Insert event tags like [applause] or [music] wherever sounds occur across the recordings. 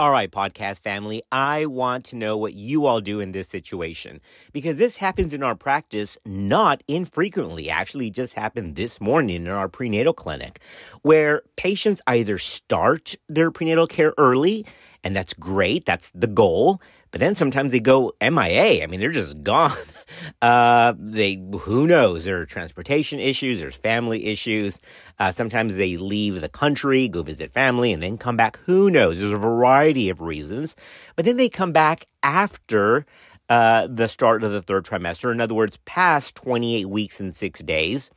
All right, podcast family, I want to know what you all do in this situation because this happens in our practice not infrequently. Actually, just happened this morning in our prenatal clinic where patients either start their prenatal care early, and that's great, that's the goal. But then sometimes they go MIA. I mean, they're just gone. [laughs] Uh, they, who knows? There are transportation issues. There's family issues. Uh, sometimes they leave the country, go visit family, and then come back. Who knows? There's a variety of reasons. But then they come back after uh, the start of the third trimester. In other words, past 28 weeks and six days.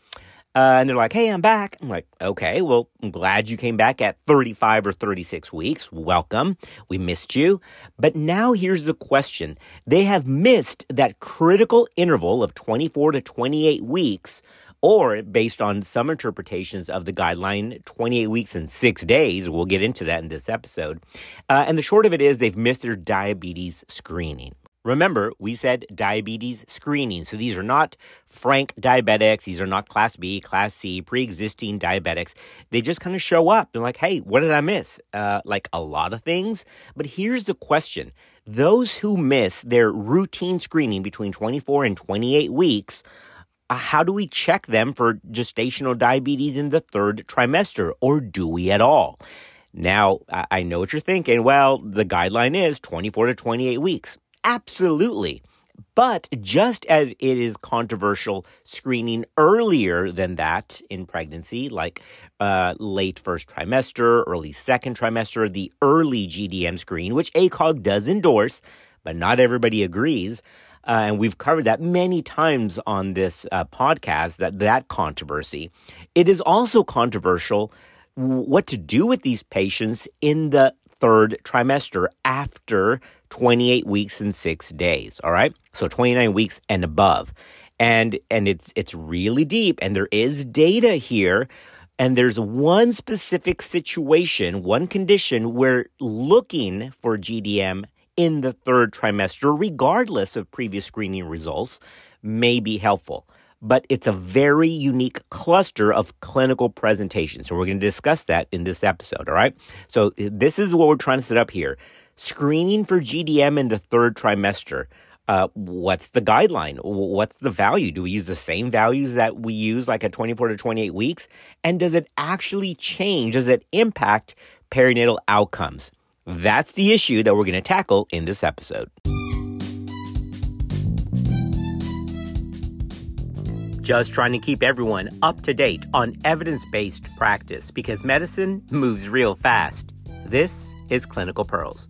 Uh, and they're like, hey, I'm back. I'm like, okay, well, I'm glad you came back at 35 or 36 weeks. Welcome. We missed you. But now here's the question. They have missed that critical interval of 24 to 28 weeks, or based on some interpretations of the guideline, 28 weeks and six days. We'll get into that in this episode. Uh, and the short of it is they've missed their diabetes screening. Remember, we said diabetes screening. So these are not frank diabetics. These are not class B, class C, pre existing diabetics. They just kind of show up. They're like, hey, what did I miss? Uh, like a lot of things. But here's the question those who miss their routine screening between 24 and 28 weeks, uh, how do we check them for gestational diabetes in the third trimester? Or do we at all? Now, I know what you're thinking. Well, the guideline is 24 to 28 weeks. Absolutely. But just as it is controversial screening earlier than that in pregnancy, like uh, late first trimester, early second trimester, the early GDM screen, which ACOG does endorse, but not everybody agrees. Uh, and we've covered that many times on this uh, podcast, that, that controversy. It is also controversial what to do with these patients in the third trimester after 28 weeks and 6 days, all right? So 29 weeks and above. And and it's it's really deep and there is data here and there's one specific situation, one condition where looking for GDM in the third trimester regardless of previous screening results may be helpful but it's a very unique cluster of clinical presentations. So we're going to discuss that in this episode, all right? So this is what we're trying to set up here. Screening for GDM in the third trimester. Uh, what's the guideline? What's the value? Do we use the same values that we use like at 24 to 28 weeks? And does it actually change? Does it impact perinatal outcomes? That's the issue that we're going to tackle in this episode. Just trying to keep everyone up to date on evidence based practice because medicine moves real fast. This is Clinical Pearls.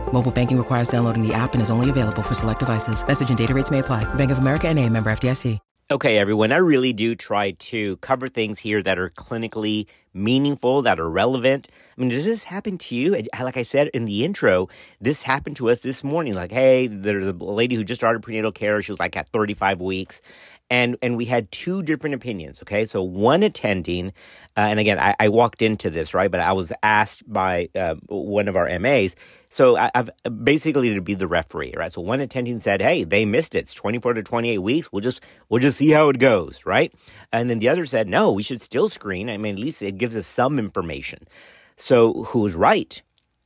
Mobile banking requires downloading the app and is only available for select devices. Message and data rates may apply. Bank of America and a member FDIC. Okay, everyone, I really do try to cover things here that are clinically meaningful, that are relevant. I mean, does this happen to you? Like I said in the intro, this happened to us this morning. Like, hey, there's a lady who just started prenatal care. She was like at 35 weeks and and we had two different opinions okay? So one attending uh, and again I, I, walked into this right? But i was asked by uh, one of our mas so I, have basically to be the referee right? So one attending said hey they missed it. It's 24 to 28 weeks. We'll just we'll just see how it goes right? And then the other said no we should still screen. I mean at least it gives us some information. So who's right?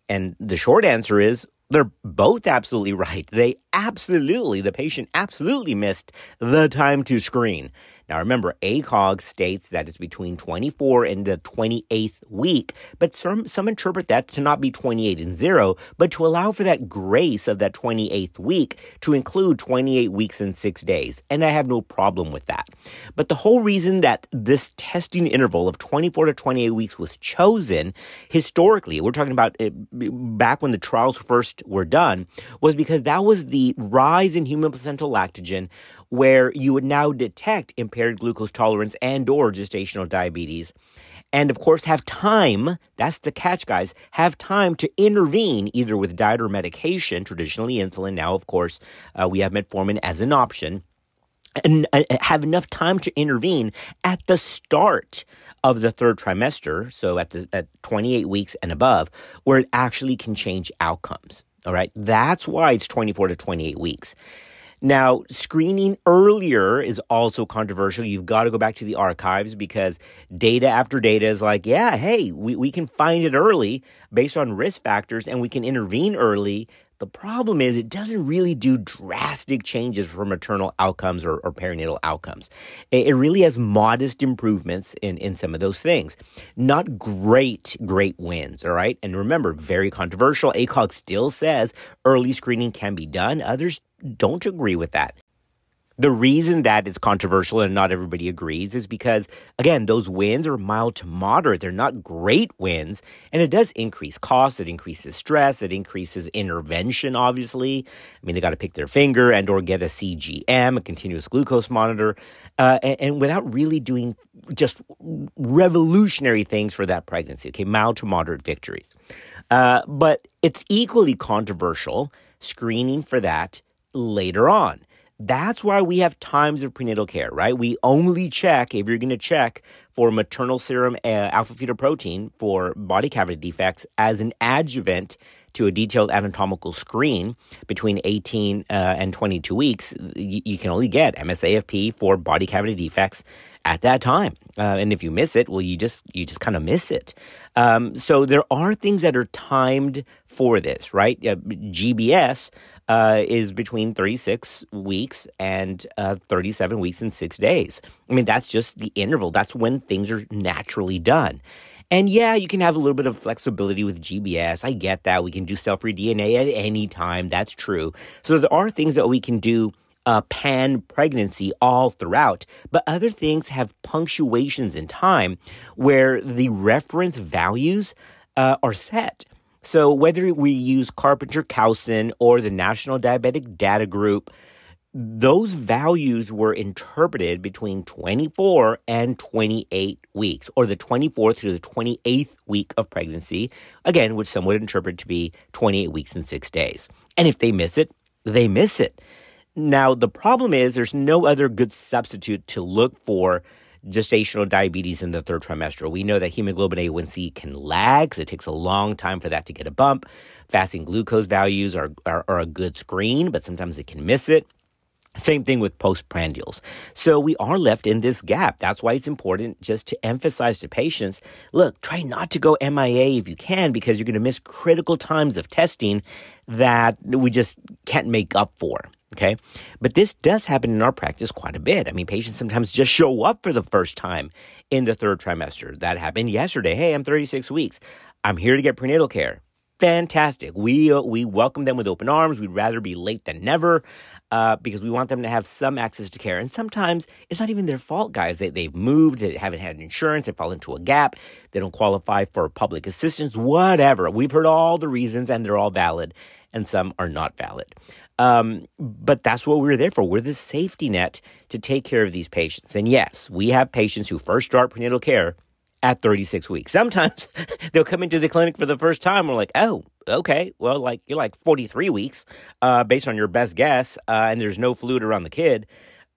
And the short answer is they're both absolutely right. They absolutely, the patient absolutely missed the time to screen. Now remember, ACOG states that it's between 24 and the 28th week, but some, some interpret that to not be 28 and 0, but to allow for that grace of that 28th week to include 28 weeks and 6 days. And I have no problem with that. But the whole reason that this testing interval of 24 to 28 weeks was chosen historically, we're talking about eh, it, back when the trials first were done, was because that was the rise in human placental lactogen where you would now detect impaired glucose tolerance and or gestational diabetes. And of course have time that's the catch guys have time to intervene either with diet or medication traditionally insulin. Now of course uh, we have metformin as an option. And uh, have enough time to intervene at the start of the third trimester so at the at 28 weeks and above where it actually can change outcomes. All right? That's why it's 24 to 28 weeks now, screening earlier is also controversial. You've got to go back to the archives because data after data is like, yeah, hey, we, we can find it early based on risk factors and we can intervene early. The problem is it doesn't really do drastic changes for maternal outcomes or, or perinatal outcomes. It, it, really has modest improvements in, in some of those things. Not great, great wins, all right? And remember, very controversial. ACOG still says early screening can be done. Others don't agree with that. The reason that it's controversial and not everybody agrees is because, again, those wins are mild to moderate. They're not great wins. And it does increase costs. It increases stress. It increases intervention, obviously. I mean, they got to pick their finger and or get a CGM, a continuous glucose monitor, uh, and, and without really doing just revolutionary things for that pregnancy. Okay, mild to moderate victories. Uh, but it's equally controversial screening for that later on. That's why we have times of prenatal care, right? We only check, if you're going to check for maternal serum uh, alpha fetoprotein for body cavity defects as an adjuvant to a detailed anatomical screen between 18 uh, and 22 weeks. You, you, can only get MSAFP for body cavity defects at that time. Uh, and if you miss it, well, you just you just kind of miss it. Um, so there are things that are timed for this, right? Uh, GBS uh, is between 36 weeks and uh, 37 weeks and six days. I mean, that's just the interval. That's when things are naturally done. And yeah, you can have a little bit of flexibility with GBS. I get that. We can do cell free DNA at any time. That's true. So there are things that we can do uh, pan pregnancy all throughout, but other things have punctuations in time where the reference values uh, are set. So whether we use Carpenter Coustan or the National Diabetic Data Group, those values were interpreted between 24 and 28 weeks, or the 24th through the 28th week of pregnancy, again, which some would interpret to be 28 weeks and six days. And if they miss it, they miss it. Now, the problem is there's no other good substitute to look for gestational diabetes in the third trimester. We know that hemoglobin A1C can lag because it takes a long time for that to get a bump. Fasting glucose values are, are, are a good screen, but sometimes it can miss it. Same thing with postprandials. So we are left in this gap. That's why it's important just to emphasize to patients look, try not to go MIA if you can because you're going to miss critical times of testing that we just can't make up for. Okay. But this does happen in our practice quite a bit. I mean, patients sometimes just show up for the first time in the third trimester. That happened yesterday. Hey, I'm 36 weeks. I'm here to get prenatal care. Fantastic. We uh, we welcome them with open arms. We'd rather be late than never uh, because we want them to have some access to care. And sometimes it's not even their fault, guys. They, they've moved, they haven't had insurance, they fall into a gap, they don't qualify for public assistance, whatever. We've heard all the reasons and they're all valid, and some are not valid. Um, but that's what we're there for. We're the safety net to take care of these patients. And yes, we have patients who first start prenatal care at 36 weeks. Sometimes [laughs] they'll come into the clinic for the first time. We're like, oh, okay, well, like you're like 43 weeks uh, based on your best guess, uh, and there's no fluid around the kid.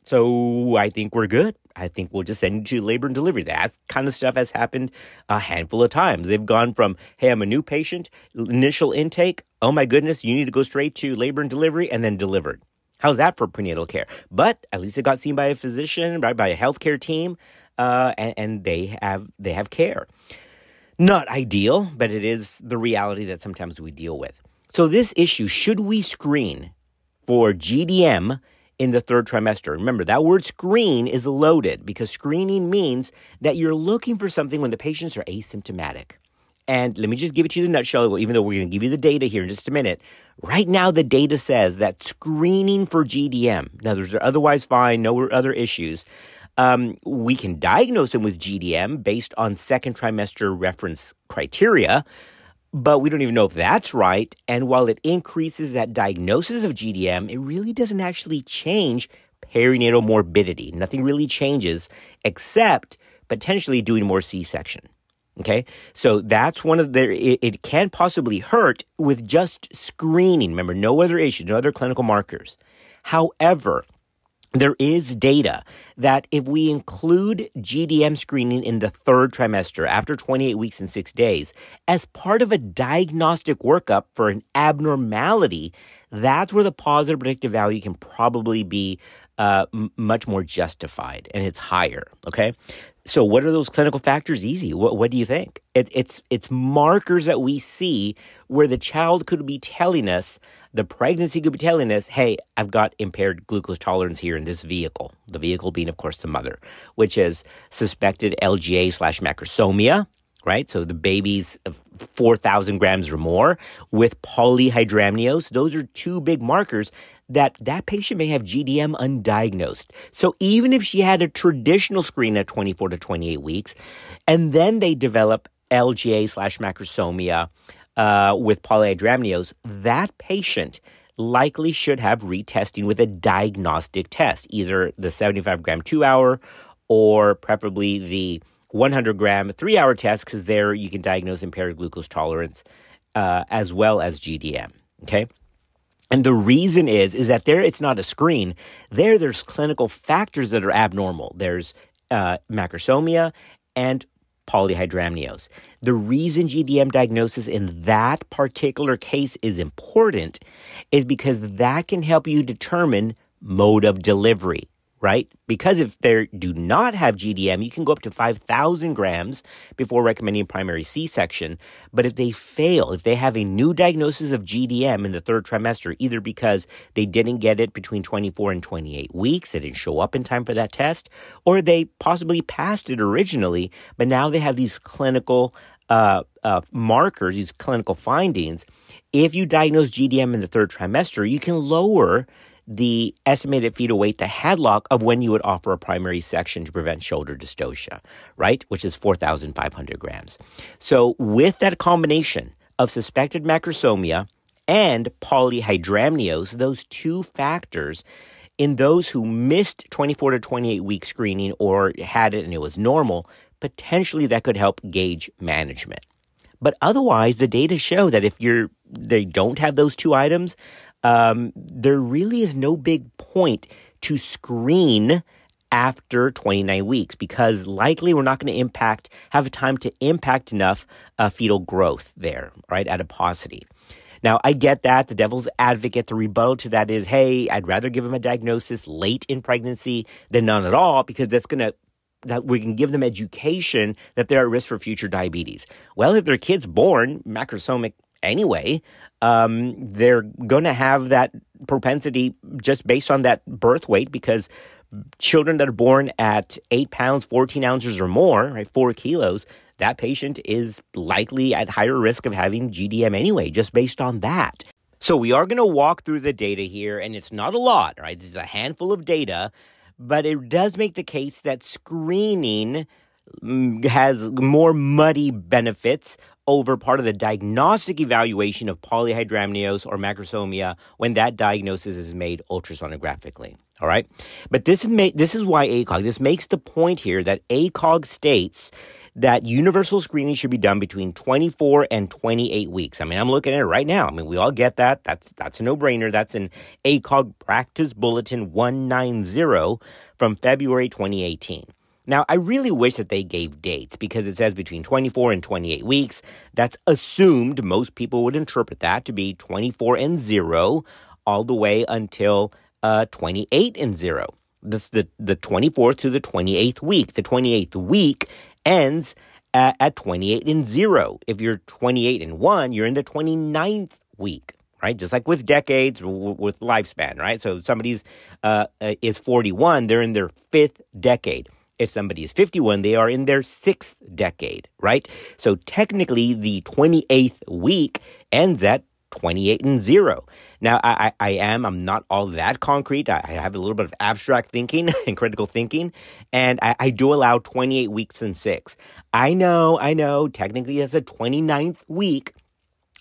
So I think we're good. I think we'll just send you to labor and delivery. That kind of stuff has happened a handful of times. They've gone from, hey, I'm a new patient, initial intake. Oh my goodness, you need to go straight to labor and delivery and then delivered. How's that for prenatal care? But at least it got seen by a physician, right, by a healthcare team, uh, and, and they have they have care. Not ideal, but it is the reality that sometimes we deal with. So this issue, should we screen for GDM in the third trimester. Remember, that word screen is loaded because screening means that you're looking for something when the patients are asymptomatic. And let me just give it to you in a nutshell, even though we're going to give you the data here in just a minute. Right now, the data says that screening for GDM, in now there's otherwise fine, no other issues, um, we can diagnose them with GDM based on second trimester reference criteria but we don't even know if that's right. And while it increases that diagnosis of GDM, it really doesn't actually change perinatal morbidity. Nothing really changes except potentially doing more C section. Okay. So that's one of the, it, it can possibly hurt with just screening. Remember, no other issues, no other clinical markers. However, there is data that if we include GDM screening in the third trimester after 28 weeks and six days as part of a diagnostic workup for an abnormality, that's where the positive predictive value can probably be uh, m- much more justified and it's higher. Okay. So, what are those clinical factors? Easy. What, what do you think? It, it's it's markers that we see where the child could be telling us, the pregnancy could be telling us, "Hey, I've got impaired glucose tolerance here in this vehicle." The vehicle being, of course, the mother, which is suspected LGA slash macrosomia, right? So the baby's 4,000 grams or more with polyhydramnios. Those are two big markers that that patient may have GDM undiagnosed. So even if she had a traditional screen at 24 to 28 weeks, and then they develop LGA slash macrosomia uh, with polyhydramnios, that patient likely should have retesting with a diagnostic test, either the 75 gram two hour or preferably the 100 gram three hour test, because there you can diagnose impaired glucose tolerance uh, as well as GDM. Okay. And the reason is, is that there it's not a screen. There, there's clinical factors that are abnormal. There's uh, macrosomia and polyhydramnios. The reason GDM diagnosis in that particular case is important is because that can help you determine mode of delivery right? Because if they do not have GDM, you can go up to 5,000 grams before recommending primary C section. But if they fail, if they have a new diagnosis of GDM in the third trimester, either because they didn't get it between 24 and 28 weeks, they didn't show up in time for that test, or they possibly passed it originally, but now they have these clinical uh, uh, markers, these clinical findings. If you diagnose GDM in the third trimester, you can lower the estimated fetal weight, the headlock of when you would offer a primary section to prevent shoulder dystocia, right? Which is 4,500 grams. So with that combination of suspected macrosomia and polyhydramnios, those two factors, in those who missed 24 to 28 week screening or had it and it was normal, potentially that could help gauge management. But otherwise, the data show that if you're they don't have those two items, um, there really is no big point to screen after 29 weeks because likely we're not going to impact have time to impact enough uh, fetal growth there right adiposity. Now i get that the devil's advocate the rebuttal to that is hey i'd rather give them a diagnosis late in pregnancy than none at all because that's going to that we can give them education that they're at risk for future diabetes. Well if their kid's born macrosomic anyway um, they're going to have that propensity just based on that birth weight because children that are born at 8 pounds 14 ounces or more right 4 kilos that patient is likely at higher risk of having gdm anyway just based on that. So we are going to walk through the data here and it's not a lot right? This is a handful of data but it does make the case that screening mm, has more muddy benefits over part of the diagnostic evaluation of polyhydramnios or macrosomia when that diagnosis is made ultrasonographically. All right. But this, this is why ACOG, this makes the point here that ACOG states that universal screening should be done between 24 and 28 weeks. I mean, I'm looking at it right now. I mean, we all get that. That's that's a no-brainer. That's in ACOG Practice Bulletin 190 from February 2018. Now, I really wish that they gave dates because it says between 24 and 28 weeks. That's assumed most people would interpret that to be 24 and 0 all the way until uh, 28 and 0. This the the 24th to the 28th week. The 28th week ends at, at 28 and 0. If you're 28 and 1, you're in the 29th week right? Just like with decades, with lifespan, right? So somebody's uh, uh, is 41, they're in their fifth decade. If somebody is 51, they are in their sixth decade, right? So technically, the 28th week ends at 28 and 0. Now, I, I, am, I'm not all that concrete. I, I, have a little bit of abstract thinking [laughs] and critical thinking, and I, I do allow 28 weeks and six. I know, I know, technically it's a 29th week,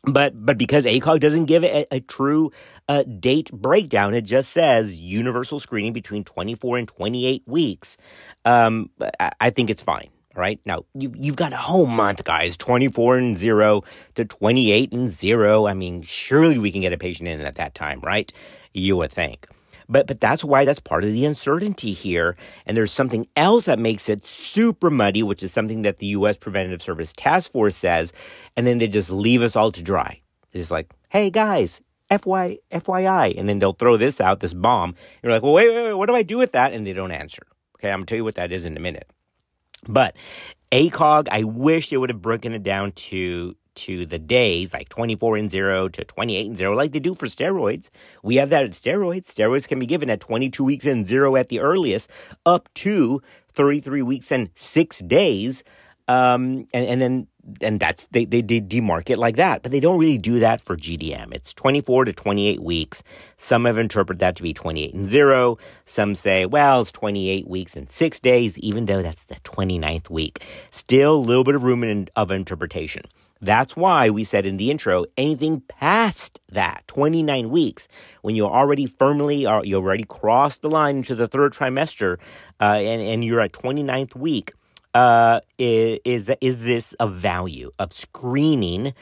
but but because ACOG doesn't give a, a true uh, date breakdown, it just says universal screening between 24 and 28 weeks. Um, I, I think it's fine. right? Now, you, you've got a whole month, guys 24 and 0 to 28 and 0. I mean, surely we can get a patient in at that time, right? You would think. But but that's why that's part of the uncertainty here. And there's something else that makes it super muddy, which is something that the U.S. Preventative Service Task Force says, and then they just leave us all to dry. It's like, hey guys, FY, FYI, and then they'll throw this out, this bomb. And You're like, well, wait, wait, wait, what do I do with that? And they don't answer. Okay, I'm gonna tell you what that is in a minute. But ACOG, I wish they would have broken it down to to the days, like 24 and 0 to 28 and 0, like they do for steroids. We have that at steroids. Steroids can be given at 22 weeks and 0 at the earliest, up to 33 weeks and 6 days. Um, and, and then and that's they, they they demark it like that but they don't really do that for gdm it's 24 to 28 weeks some have interpreted that to be 28 and 0 some say well it's 28 weeks and 6 days even though that's the 29th week still a little bit of room in, of interpretation that's why we said in the intro anything past that 29 weeks when you're already firmly or you already crossed the line into the third trimester uh, and, and you're at 29th week uh, is is this a value of screening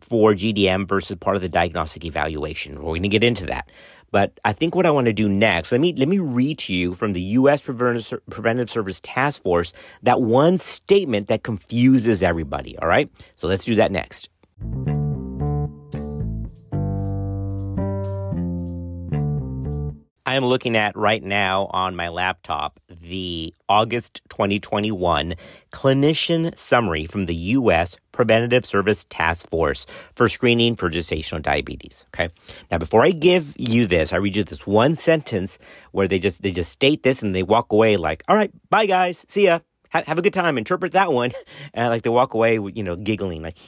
for GDM versus part of the diagnostic evaluation? We're going to get into that. But I think what I want to do next, let me let me read to you from the U.S. Preventive, Service Task Force that one statement that confuses everybody. All right, so let's do that next. I am looking at right now on my laptop the August 2021 clinician summary from the U.S. Preventative Service Task Force for screening for gestational diabetes. Okay. Now, before I give you this, I read you this one sentence where they just they just state this and they walk away like, "All right, bye guys, see ya." have a good time, interpret that one. And [laughs] uh, like they walk away, you know, giggling like,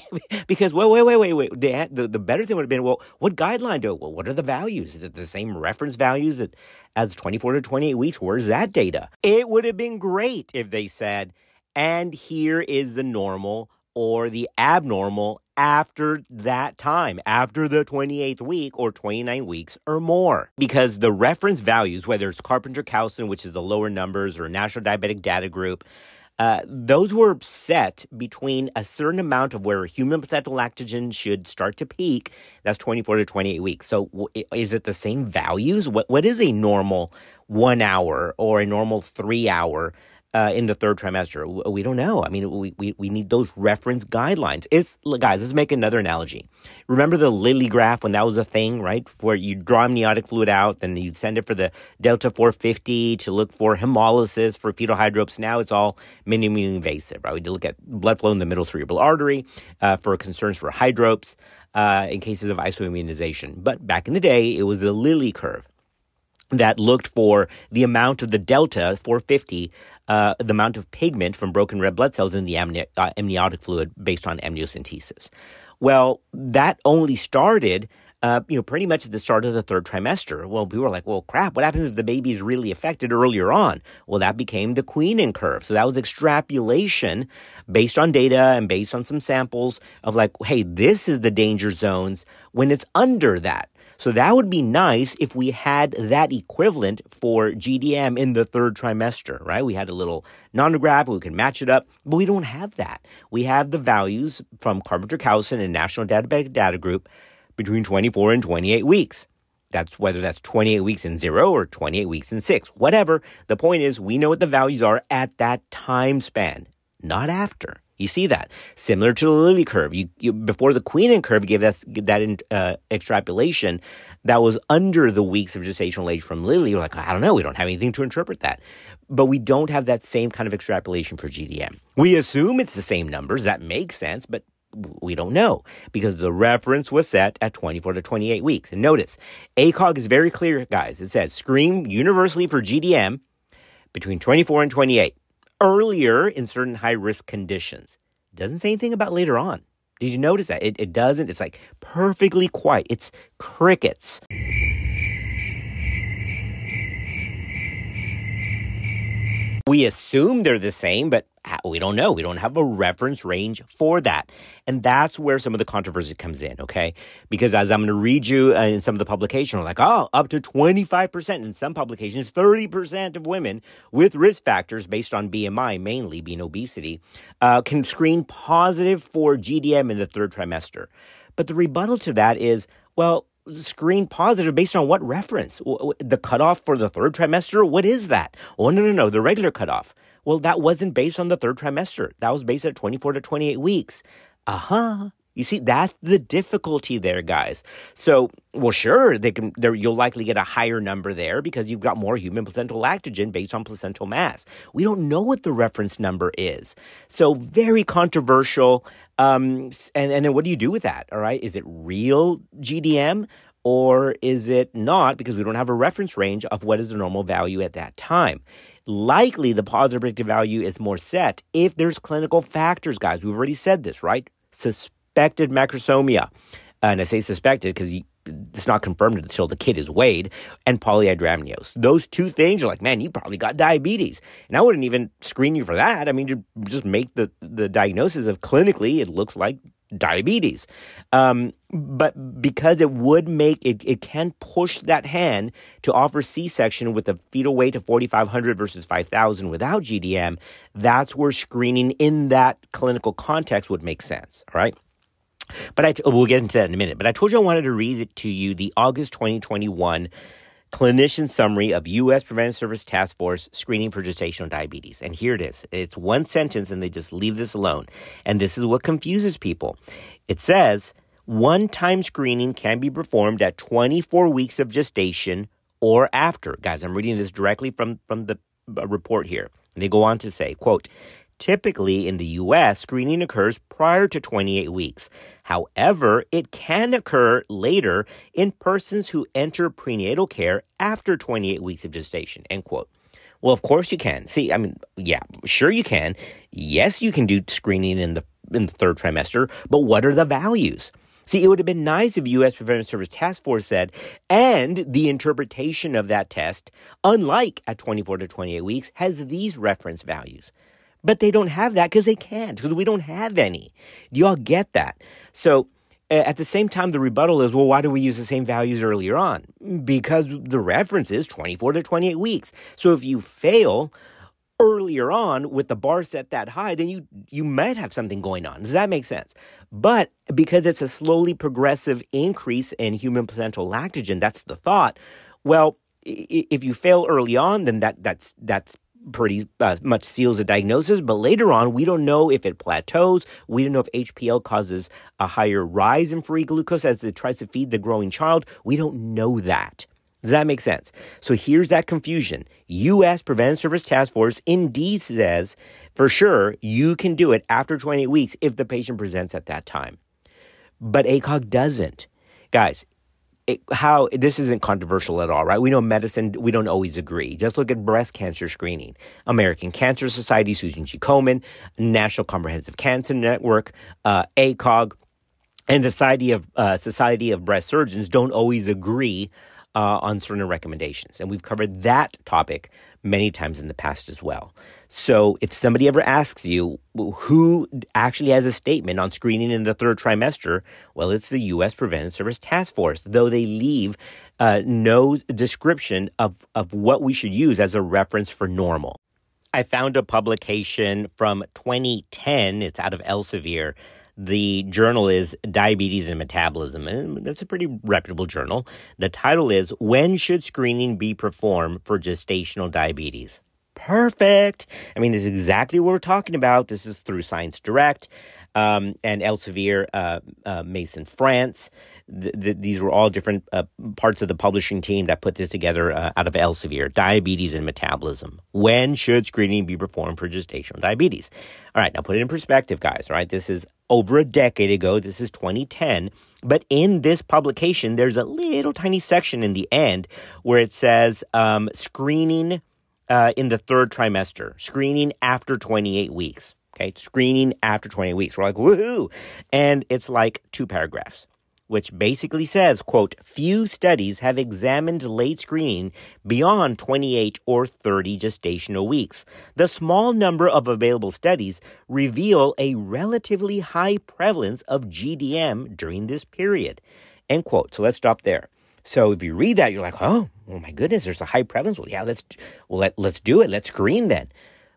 [laughs] because wait, wait, wait, wait, wait. The, the better thing would have been, well, what guideline do, well, what are the values? Is it the same reference values that as 24 to 28 weeks? Where's that data? It would have been great if they said, and here is the normal or the abnormal after that time, after the 28th week or 29 weeks or more. Because the reference values, whether it's Carpenter Coustan, which is the lower numbers, or National Diabetic Data Group, uh, those were set between a certain amount of where human placental lactogen should start to peak. That's 24 to 28 weeks. So, w- is it the same values? What What is a normal one hour or a normal three hour uh, in the third trimester? We don't know. I mean, we, we, we need those reference guidelines. It's guys. Let's make another analogy. Remember the Liley graph when that was a thing, right? Where you draw amniotic fluid out, then you'd send it for the Delta 450 to look for hemolysis for fetal hydrops. Now it's all minimally invasive, right? We look at blood flow in the middle cerebral artery uh, for concerns for hydrops uh, in cases of isoimmunization. But back in the day, it was the Liley curve that looked for the amount of the delta 450 uh, the amount of pigment from broken red blood cells in the amni- uh, amniotic fluid based on amniocentesis. Well, that only started, uh, you know, pretty much at the start of the third trimester. Well, we were like, well, crap, what happens if the baby is really affected earlier on? Well, that became the Queenan curve. So that was extrapolation based on data and based on some samples of like, hey, this is the danger zones when it's under that. So that would be nice if we had that equivalent for GDM in the third trimester, right? We had a little nomograph, we could match it up, but we don't have that. We have the values from Carpenter Coustan and National Diabetic Data Group between 24 and 28 weeks. That's whether that's 28 weeks in zero or 28 weeks in six, whatever. The point is, we know what the values are at that time span, not after. You see that similar to the Liley curve. You, you before the Queenan curve gave us that uh, extrapolation that was under the weeks of gestational age from Liley. You're like, I don't know, we don't have anything to interpret that, but we don't have that same kind of extrapolation for GDM. We assume it's the same numbers. That makes sense, but we don't know because the reference was set at 24 to 28 weeks. And notice, ACOG is very clear, guys. It says screen universally for GDM between 24 and 28 earlier in certain high risk conditions. It doesn't say anything about later on. Did you notice that? It, it doesn't. It's like perfectly quiet. It's crickets. We assume they're the same, but we don't know. We don't have a reference range for that. And that's where some of the controversy comes in, okay? Because as I'm going to read you uh, in some of the publications, like, oh, up to 25%, in some publications, 30% of women with risk factors based on BMI, mainly being obesity, uh, can screen positive for GDM in the third trimester. But the rebuttal to that is, well, screen positive based on what reference? The cutoff for the third trimester? What is that? Oh, no, no, no, the regular cutoff. Well, that wasn't based on the third trimester. That was based at 24 to 28 weeks. Uh huh. You see, that's the difficulty there, guys. So, well, sure, they can. You'll likely get a higher number there because you've got more human placental lactogen based on placental mass. We don't know what the reference number is, so very controversial. Um, and and then what do you do with that? All right, is it real GDM or is it not? Because we don't have a reference range of what is the normal value at that time likely the positive predictive value is more set if there's clinical factors, guys. We've already said this, right? Suspected macrosomia. And I say suspected because it's not confirmed until the kid is weighed, and polyhydramnios. Those two things are like, man, you probably got diabetes. And I wouldn't even screen you for that. I mean, you just make the, the diagnosis of clinically, it looks like diabetes. Um, but because it would make it, it can push that hand to offer C section with a fetal weight of 4,500 versus 5,000 without GDM, that's where screening in that clinical context would make sense. All right. But I, we'll get into that in a minute. But I told you I wanted to read it to you the August 2021 clinician summary of U.S. Preventive Service Task Force screening for gestational diabetes. And here it is. It's one sentence, and they just leave this alone. And this is what confuses people. It says one time screening can be performed at 24 weeks of gestation or after. Guys, I'm reading this directly from, from the uh, report here. And they go on to say, quote, Typically, in the US, screening occurs prior to 28 weeks. However, it can occur later in persons who enter prenatal care after 28 weeks of gestation. End quote. Well, of course you can. See, I mean, yeah, sure you can. Yes, you can do screening in the in the third trimester, but what are the values? See, it would have been nice if U.S. Preventive Service Task Force said, and the interpretation of that test, unlike at 24 to 28 weeks, has these reference values. But they don't have that because they can't, because we don't have any. Do you all get that? So at the same time, the rebuttal is, well, why do we use the same values earlier on? Because the reference is 24 to 28 weeks. So if you fail earlier on with the bar set that high, then you you might have something going on. Does that make sense? But because it's a slowly progressive increase in human placental lactogen, that's the thought. Well, if you fail early on, then that that's that's pretty uh, much seals the diagnosis, but later on, we don't know if it plateaus. We don't know if HPL causes a higher rise in free glucose as it tries to feed the growing child. We don't know that. Does that make sense? So here's that confusion. U.S. Preventive Service Task Force indeed says for sure you can do it after 28 weeks if the patient presents at that time. But ACOG doesn't. Guys, it, how this isn't controversial at all, right? We know medicine, we don't always agree. Just look at breast cancer screening. American Cancer Society, Susan G. Komen, National Comprehensive Cancer Network, uh, ACOG, and the Society of uh, Society of Breast Surgeons don't always agree uh, on certain recommendations, and we've covered that topic many times in the past as well. So if somebody ever asks you who actually has a statement on screening in the third trimester, well, it's the U.S. Preventive Service Task Force, though they leave uh, no description of, of what we should use as a reference for normal. I found a publication from 2010. It's out of Elsevier. The journal is Diabetes and Metabolism, and that's a pretty reputable journal. The title is When Should Screening Be Performed for Gestational Diabetes? Perfect. I mean, this is exactly what we're talking about. This is through Science Direct um, and Elsevier, uh, uh, Masson, France. Th- th- these were all different uh, parts of the publishing team that put this together uh, out of Elsevier. Diabetes and metabolism. When should screening be performed for gestational diabetes? All right, now put it in perspective, guys. Right, this is over a decade ago. This is 2010. But in this publication, there's a little tiny section in the end where it says um, screening uh, in the third trimester, screening after 28 weeks. Okay, screening after 28 weeks. We're like, woohoo! And it's like two paragraphs. which basically says, quote, few studies have examined late screening beyond 28 or 30 gestational weeks. The small number of available studies reveal a relatively high prevalence of GDM during this period. End quote. So let's stop there. So if you read that, you're like, oh, oh my goodness, there's a high prevalence. Well, yeah, let's well let, let's do it. Let's screen then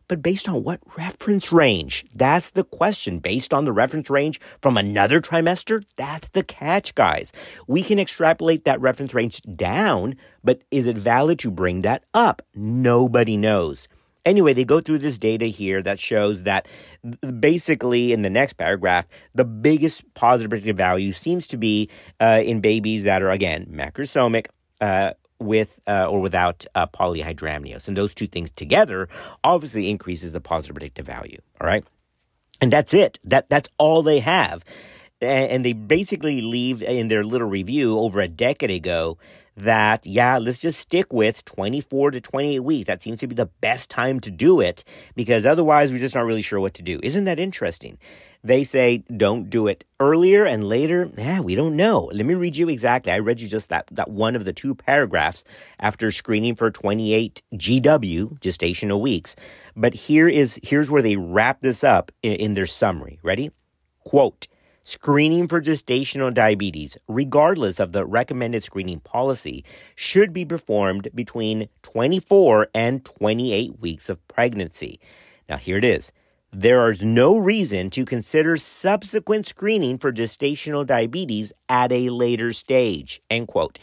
but based on what reference range? That's the question. Based on the reference range from another trimester? That's the catch, guys. We can extrapolate that reference range down, but is it valid to bring that up? Nobody knows. Anyway, they go through this data here that shows that basically in the next paragraph, the biggest positive predictive value seems to be uh, in babies that are, again, macrosomic, uh, with uh, or without uh, polyhydramnios. And those two things together obviously increases the positive predictive value. All right. And that's it. That that's all they have. And they basically leave in their little review over a decade ago that, yeah, let's just stick with 24 to 28 weeks. That seems to be the best time to do it because otherwise we're just not really sure what to do. Isn't that interesting? They say don't do it earlier and later. Yeah, we don't know. Let me read you exactly. I read you just that, that one of the two paragraphs after screening for 28 GW, gestational weeks. But here is here's where they wrap this up in, in their summary. Ready? Quote Screening for gestational diabetes, regardless of the recommended screening policy, should be performed between 24 and 28 weeks of pregnancy. Now, here it is. There is no reason to consider subsequent screening for gestational diabetes at a later stage. End quote.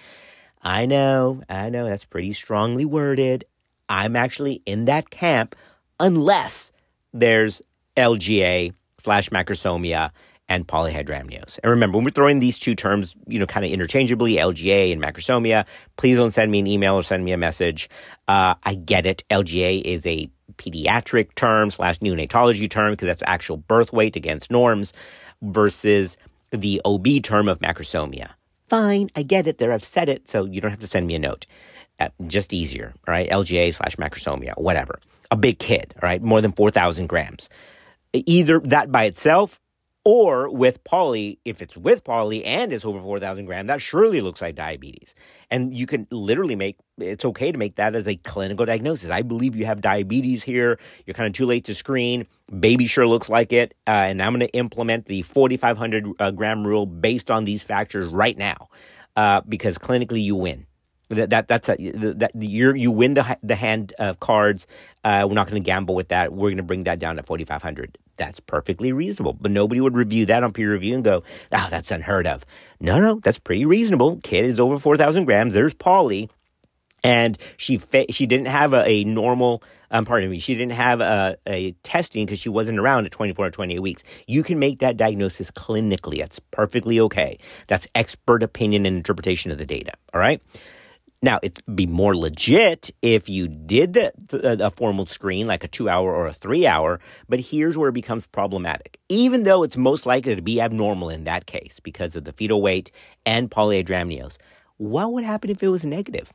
I know, I know, that's pretty strongly worded. I'm actually in that camp unless there's LGA slash macrosomia and polyhydramnios. And remember, when we're throwing these two terms, you know, kind of interchangeably, LGA and macrosomia, please don't send me an email or send me a message. Uh, I get it. LGA is a pediatric term slash neonatology term because that's actual birth weight against norms versus the OB term of macrosomia. Fine, I get it. There, I've said it, so you don't have to send me a note. Uh, just easier, all right? LGA slash macrosomia, whatever. A big kid, all right? More than 4,000 grams. Either that by itself or with poly, if it's with poly and it's over 4,000 grams, that surely looks like diabetes. And you can literally make it's okay to make that as a clinical diagnosis. I believe you have diabetes here. You're kind of too late to screen. Baby sure looks like it. Uh, and I'm going to implement the 4,500 uh, gram rule based on these factors right now uh, because clinically you win. That, that that's a that you you win the the hand of cards. Uh, we're not going to gamble with that. We're going to bring that down to forty five hundred. That's perfectly reasonable. But nobody would review that on peer review and go, "Oh, that's unheard of." No, no, that's pretty reasonable. Kid is over four thousand grams. There's poly, and she fa- she didn't have a, a normal. Um, pardon me, she didn't have a, a testing because she wasn't around at 24 or 28 weeks. You can make that diagnosis clinically. That's perfectly okay. That's expert opinion and interpretation of the data. All right. Now, it'd be more legit if you did the, the, a formal screen, like a two hour or a three hour, but here's where it becomes problematic. Even though it's most likely to be abnormal in that case because of the fetal weight and polyhydramnios, what would happen if it was negative?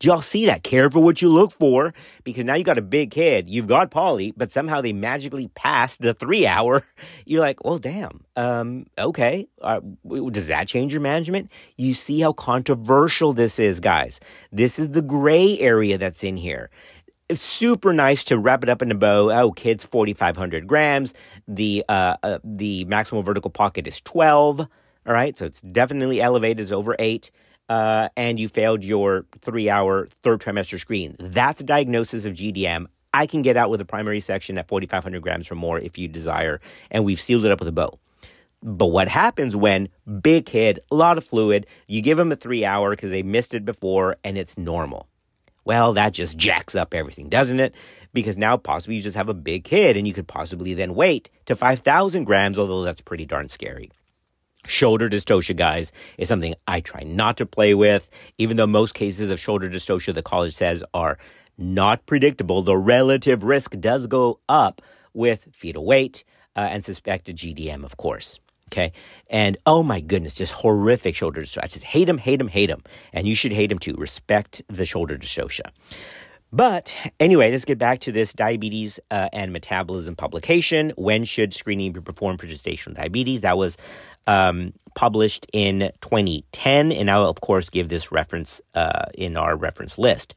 Y'all see that? Careful what you look for because now you got a big kid. You've got poly, but somehow they magically passed the three hour. [laughs] You're like, well, damn. Um, okay. Uh, does that change your management? You see how controversial this is, guys. This is the gray area that's in here. It's super nice to wrap it up in a bow. Oh, kids, 4,500 grams. The, uh, uh, the maximum vertical pocket is 12. All right. So it's definitely elevated. It's over eight uh, and you failed your three hour third trimester screen. That's a diagnosis of GDM. I can get out with a primary section at 4,500 grams or more if you desire, and we've sealed it up with a bow. But what happens when big kid, a lot of fluid, you give them a three hour because they missed it before and it's normal? Well, that just jacks up everything, doesn't it? Because now possibly you just have a big kid and you could possibly then wait to 5,000 grams, although that's pretty darn scary. Shoulder dystocia, guys, is something I try not to play with. Even though most cases of shoulder dystocia, the college says, are not predictable, the relative risk does go up with fetal weight uh, and suspected GDM, of course. Okay. And oh my goodness, just horrific shoulder dystocia. I just hate them, hate them, hate them. And you should hate them too. Respect the shoulder dystocia. But anyway, let's get back to this diabetes uh, and metabolism publication. When should screening be performed for gestational diabetes? That was um, published in 2010, and I'll of course give this reference uh, in our reference list.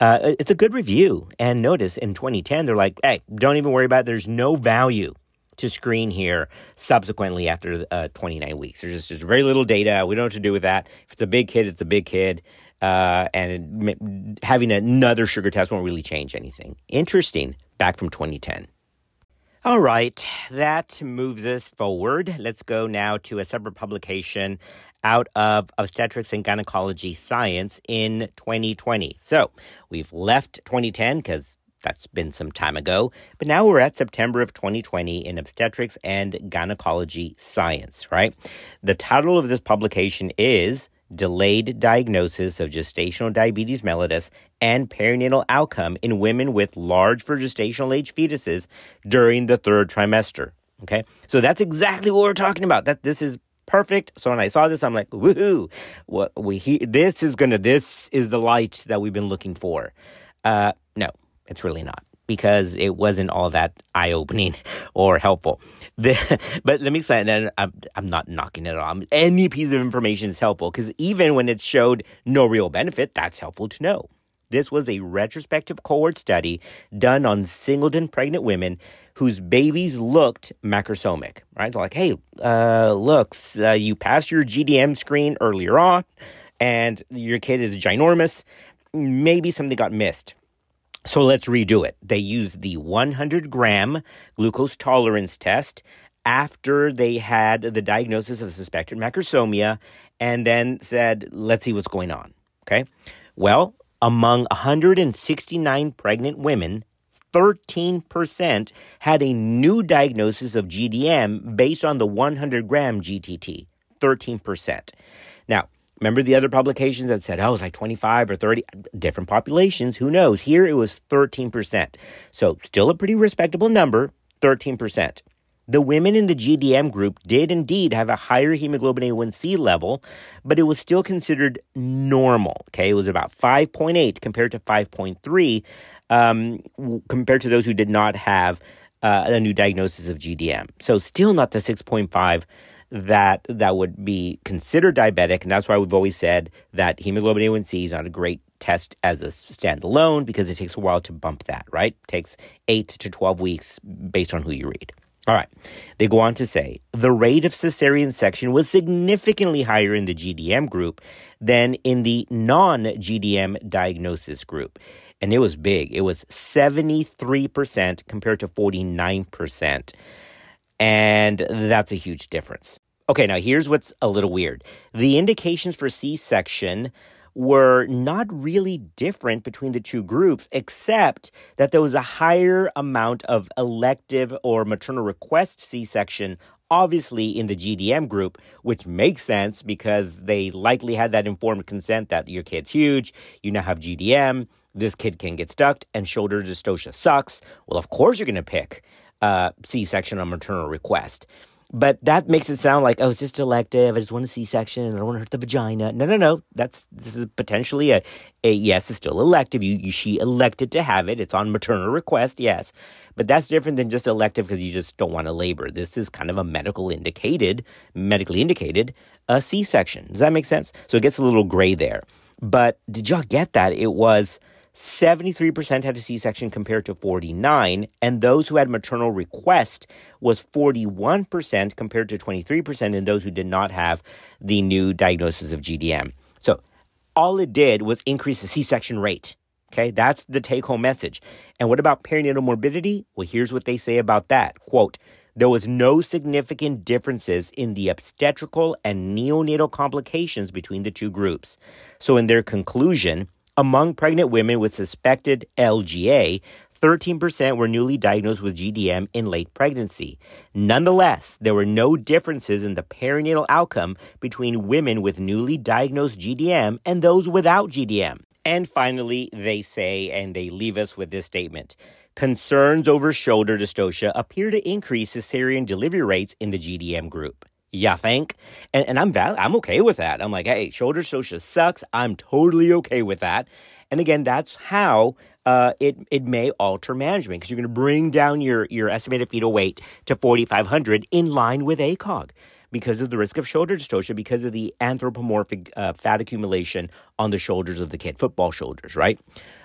Uh, it's a good review, and notice in 2010 they're like, "Hey, don't even worry about it. There's no value." To screen here subsequently after uh, 29 weeks. There's just there's very little data. We don't know what to do with that. If it's a big kid, it's a big kid. Uh, and having another sugar test won't really change anything. Interesting. Back from 2010. All right, that moves us forward. Let's go now to a separate publication out of Obstetrics and Gynecology Science in 2020. So we've left 2010 because that's been some time ago, but now we're at September of 2020 in Obstetrics and Gynecology Science, right? The title of this publication is delayed diagnosis of gestational diabetes mellitus, and perinatal outcome in women with large for gestational age fetuses during the third trimester. Okay, so that's exactly what we're talking about. That this is perfect. So when I saw this, I'm like, woohoo! What we he, this is gonna this is the light that we've been looking for. Uh, no, it's really not because it wasn't all that eye opening [laughs] or helpful. The, [laughs] but let me explain, and I'm, I'm not knocking it off. Any piece of information is helpful because even when it showed no real benefit, that's helpful to know. This was a retrospective cohort study done on singleton pregnant women whose babies looked macrosomic, right? Like, hey, uh, uh, you passed your GDM screen earlier on, and your kid is ginormous. Maybe something got missed so let's redo it. They used the 100 gram glucose tolerance test after they had the diagnosis of suspected macrosomia and then said, let's see what's going on. Okay. Well, among 169 pregnant women, 13% had a new diagnosis of GDM based on the 100 gram GTT. 13%. Remember the other publications that said, oh, it's like 25 or 30, different populations, who knows? Here it was 13%. So still a pretty respectable number, 13%. The women in the GDM group did indeed have a higher hemoglobin A1C level, but it was still considered normal. Okay, it was about 5.8 compared to 5.3 um, compared to those who did not have uh, a new diagnosis of GDM. So still not the 6.5 that that would be considered diabetic, and that's why we've always said that hemoglobin A1C is not a great test as a standalone because it takes a while to bump that. Right, it takes eight to twelve weeks based on who you read. All right. They go on to say the rate of cesarean section was significantly higher in the GDM group than in the non GDM diagnosis group. And it was big. It was 73% compared to 49%. And that's a huge difference. Okay, now here's what's a little weird. The indications for C section were not really different between the two groups, except that there was a higher amount of elective or maternal request C section, obviously in the GDM group, which makes sense because they likely had that informed consent that your kid's huge, you now have GDM, this kid can get stuck, and shoulder dystocia sucks. Well, of course you're going to pick uh, C section on maternal request. But that makes it sound like, oh, it's just elective. I just want a C section. I don't want to hurt the vagina. No, no, no. That's this is potentially a, a yes, it's still elective. You, you she elected to have it. It's on maternal request, yes. But that's different than just elective because you just don't want to labor. This is kind of a medical indicated, medically indicated uh, a C section. Does that make sense? So it gets a little gray there. But did y'all get that? It was 73% had a C-section compared to 49, and those who had maternal request was 41% compared to 23% in those who did not have the new diagnosis of GDM. So all it did was increase the C-section rate. Okay, that's the take-home message. And what about perinatal morbidity? Well, here's what they say about that. Quote, there was no significant differences in the obstetrical and neonatal complications between the two groups. So in their conclusion, among pregnant women with suspected LGA, 13% were newly diagnosed with GDM in late pregnancy. Nonetheless, there were no differences in the perinatal outcome between women with newly diagnosed GDM and those without GDM. And finally, they say, and they leave us with this statement concerns over shoulder dystocia appear to increase cesarean delivery rates in the GDM group. Yeah, think? And, and I'm val- I'm okay with that. I'm like, hey, shoulder dystocia sucks. I'm totally okay with that. And again, that's how uh, it it may alter management because you're going to bring down your your estimated fetal weight to 4,500 in line with ACOG. because of the risk of shoulder dystocia because of the anthropomorphic uh, fat accumulation on the shoulders of the kid, football shoulders, right?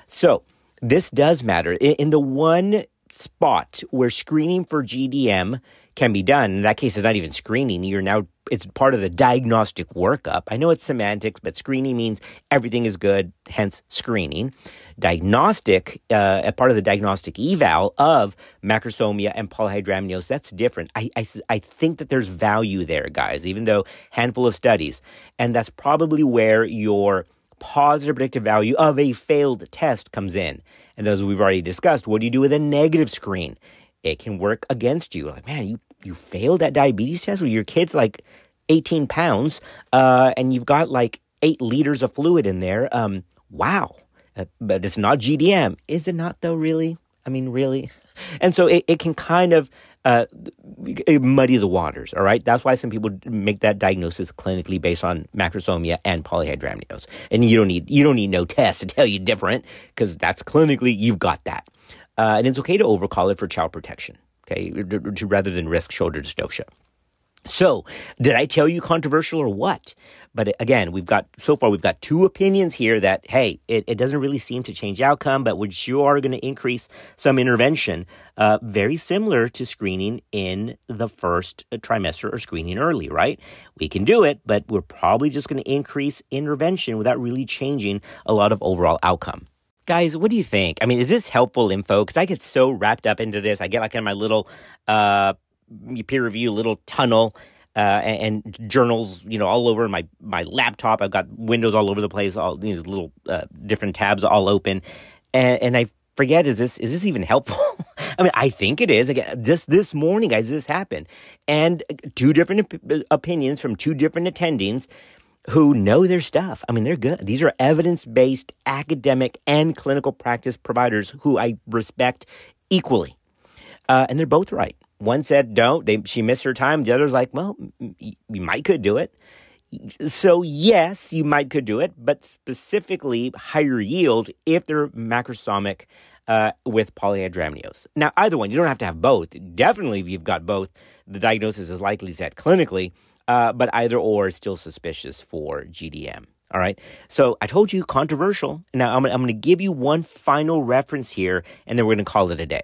So this does matter. In, in the one spot where screening for GDM can be done, in that case, it's not even screening. You're now it's part of the diagnostic workup. I know it's semantics, but screening means everything is good, hence screening. Diagnostic, uh, a part of the diagnostic eval of macrosomia and polyhydramnios, that's different. I, I, I think that there's value there, guys, even though handful of studies. And that's probably where your positive predictive value of a failed test comes in. And as we've already discussed, what do you do with a negative screen? It can work against you. Like, man, you you failed that diabetes test where your kid's like 18 pounds, uh, and you've got like eight liters of fluid in there. Um, wow. Uh, but it's not GDM. Is it not though, really? I mean, really? [laughs] And so it, it can kind of uh, muddy the waters, all right? That's why some people make that diagnosis clinically based on macrosomia and polyhydramnios. And you don't need, you don't need no test to tell you different because that's clinically, you've got that. Uh, and it's okay to overcall it for child protection okay, rather than risk shoulder dystocia. So, did I tell you controversial or what? But again, we've got so far we've got two opinions here that hey, it, it doesn't really seem to change outcome, but which you are going to increase some intervention, uh, very similar to screening in the first trimester or screening early, right? We can do it, but we're probably just going to increase intervention without really changing a lot of overall outcome. Guys, what do you think? I mean, is this helpful info? Because I get so wrapped up into this. I get like in my little uh, peer review little tunnel uh, and, and, journals, you know, all over my my laptop. I've got windows all over the place, all you know, little uh, different tabs all open, and, and I forget is this is this even helpful? [laughs] I mean, I think it is. Again, this this morning, guys, this happened, and two different op- opinions from two different attendings who know their stuff. I mean, they're good. These are evidence based academic and clinical practice providers who I respect equally. Uh, and they're both right. One said, don't. They, she missed her time. The other's like, well, you might could do it. So, yes, you might could do it, but specifically higher yield if they're macrosomic uh, with polyhydramnios. Now, either one, you don't have to have both. Definitely, if you've got both, the diagnosis is likely set clinically uh, but either or is still suspicious for GDM. All right. So I told you controversial. Now I'm, I'm going to give you one final reference here, and then we're going to call it a day.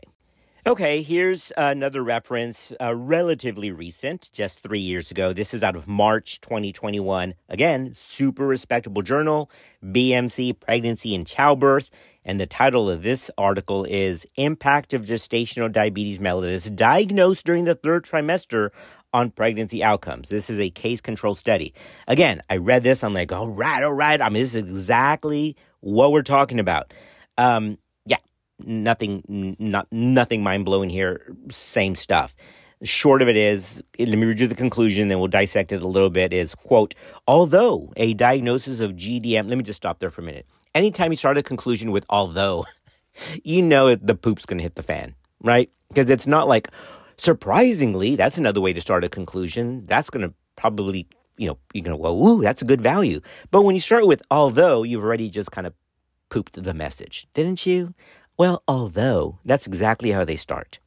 Okay, here's another reference, uh, relatively recent, just three years ago. This is out of March 2021. Again, super respectable journal, BMC Pregnancy and Childbirth. And the title of this article is Impact of Gestational Diabetes Mellitus Diagnosed During the Third Trimester on pregnancy outcomes. This is a case control study. Again, I read this. I'm like, all right, all right. I mean, this is exactly what we're talking about. Um, yeah, nothing, not nothing mind blowing here. Same stuff. Short of it is, let me read you the conclusion, then we'll dissect it a little bit. Is quote, although a diagnosis of GDM, let me just stop there for a minute. Anytime you start a conclusion with although, [laughs] you know the poop's to hit the fan, right? Because it's not like, Surprisingly, that's another way to start a conclusion. That's going to probably, you know, you're going to go, ooh, that's a good value. But when you start with although, you've already just kind of pooped the message, didn't you? Well, although, that's exactly how they start.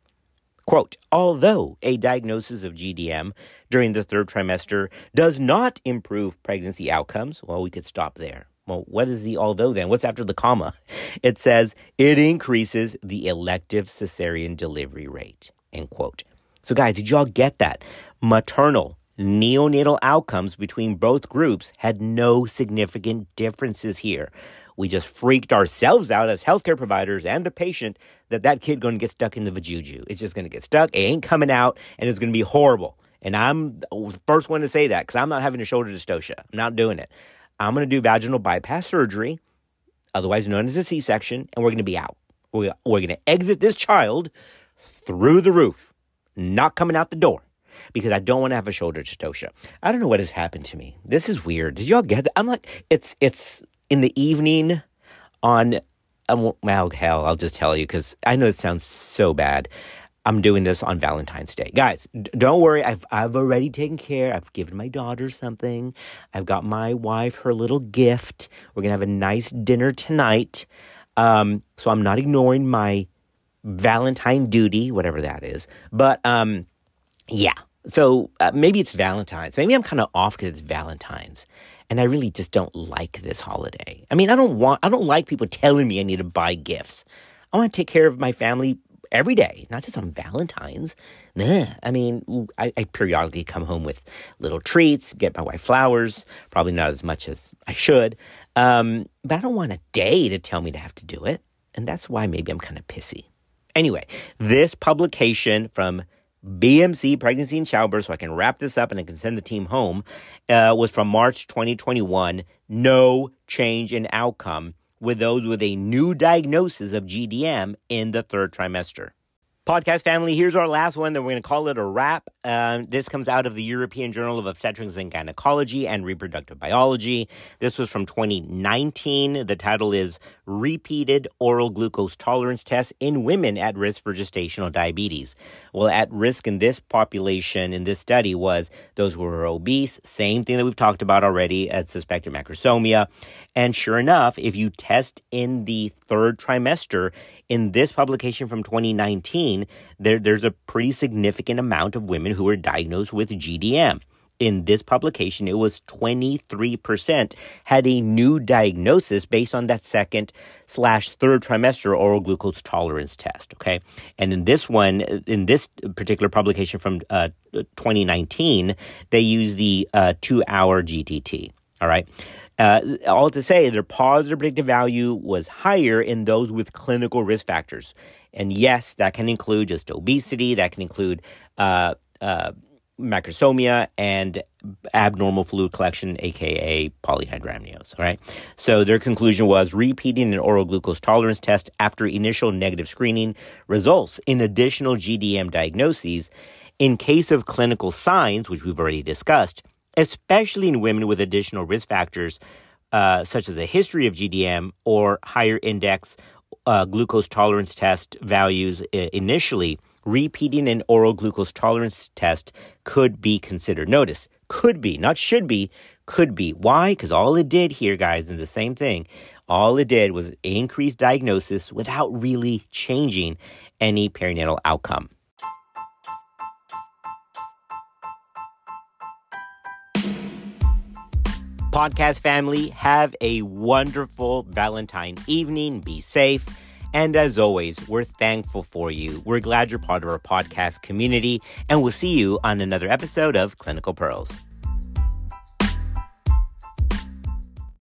Quote, although a diagnosis of GDM during the third trimester does not improve pregnancy outcomes, well, we could stop there. Well, what is the although then? What's after the comma? It says it increases the elective cesarean delivery rate. End quote. So, guys, did y'all get that? Maternal neonatal outcomes between both groups had no significant differences here. We just freaked ourselves out as healthcare providers and the patient that that kid going to get stuck in the vajuju. It's just going to get stuck. It ain't coming out, and it's going to be horrible. And I'm the first one to say that because I'm not having a shoulder dystocia. I'm not doing it. I'm going to do vaginal bypass surgery, otherwise known as a C-section, and we're going to be out. We're, we're going to exit this child through the roof, not coming out the door because I don't want to have a shoulder dystocia. I don't know what has happened to me. This is weird. Did y'all get that? I'm like, it's it's in the evening on. Um, well, hell, I'll just tell you because I know it sounds so bad. I'm doing this on Valentine's Day, guys. D- don't worry. I've I've already taken care. I've given my daughter something. I've got my wife her little gift. We're gonna have a nice dinner tonight. Um, so I'm not ignoring my Valentine duty, whatever that is. But um, yeah. so uh, maybe it's Valentine's. Maybe I'm kind of off because it's Valentine's. And I really just don't like this holiday. I mean, I don't want, I don't like people telling me I need to buy gifts. I want to take care of my family every day, not just on Valentine's. Nah. I mean, I, I, periodically come home with little treats, get my wife flowers, probably not as much as I should. Um, but I don't want a day to tell me to have to do it. And that's why maybe I'm kind of pissy. Anyway, this publication from BMC Pregnancy and Childbirth, so I can wrap this up and I can send the team home, uh, was from March 2021. No change in outcome with those with a new diagnosis of GDM in the third trimester. Podcast family, here's our last one. Then we're going to call it a wrap. Um, this comes out of the European Journal of Obstetrics and Gynecology and Reproductive Biology. This was from 2019. The title is Repeated Oral Glucose Tolerance Tests in Women at Risk for Gestational Diabetes. Well, at risk in this population, in this study, was those who were obese, same thing that we've talked about already at suspected macrosomia. And sure enough, if you test in the third trimester, in this publication from 2019, there, there's a pretty significant amount of women who were diagnosed with GDM. In this publication, it was 23% had a new diagnosis based on that second slash third trimester oral glucose tolerance test. Okay. And in this one, in this particular publication from uh, 2019, they use the uh, two hour GTT. All right. Uh, all to say, their positive predictive value was higher in those with clinical risk factors. And yes, that can include just obesity, that can include uh, uh, macrosomia and abnormal fluid collection, aka polyhydramnios. All right. So their conclusion was repeating an oral glucose tolerance test after initial negative screening results in additional GDM diagnoses. In case of clinical signs, which we've already discussed, especially in women with additional risk factors, uh, such as a history of GDM or higher index uh, glucose tolerance test values uh, initially, repeating an oral glucose tolerance test could be considered. Notice, could be, not should be, could be. Why? Because all it did here, guys, and the same thing, all it did was increase diagnosis without really changing any perinatal outcome. Podcast family, have a wonderful Valentine evening. Be safe. And as always, we're thankful for you. We're glad you're part of our podcast community, and we'll see you on another episode of Clinical Pearls.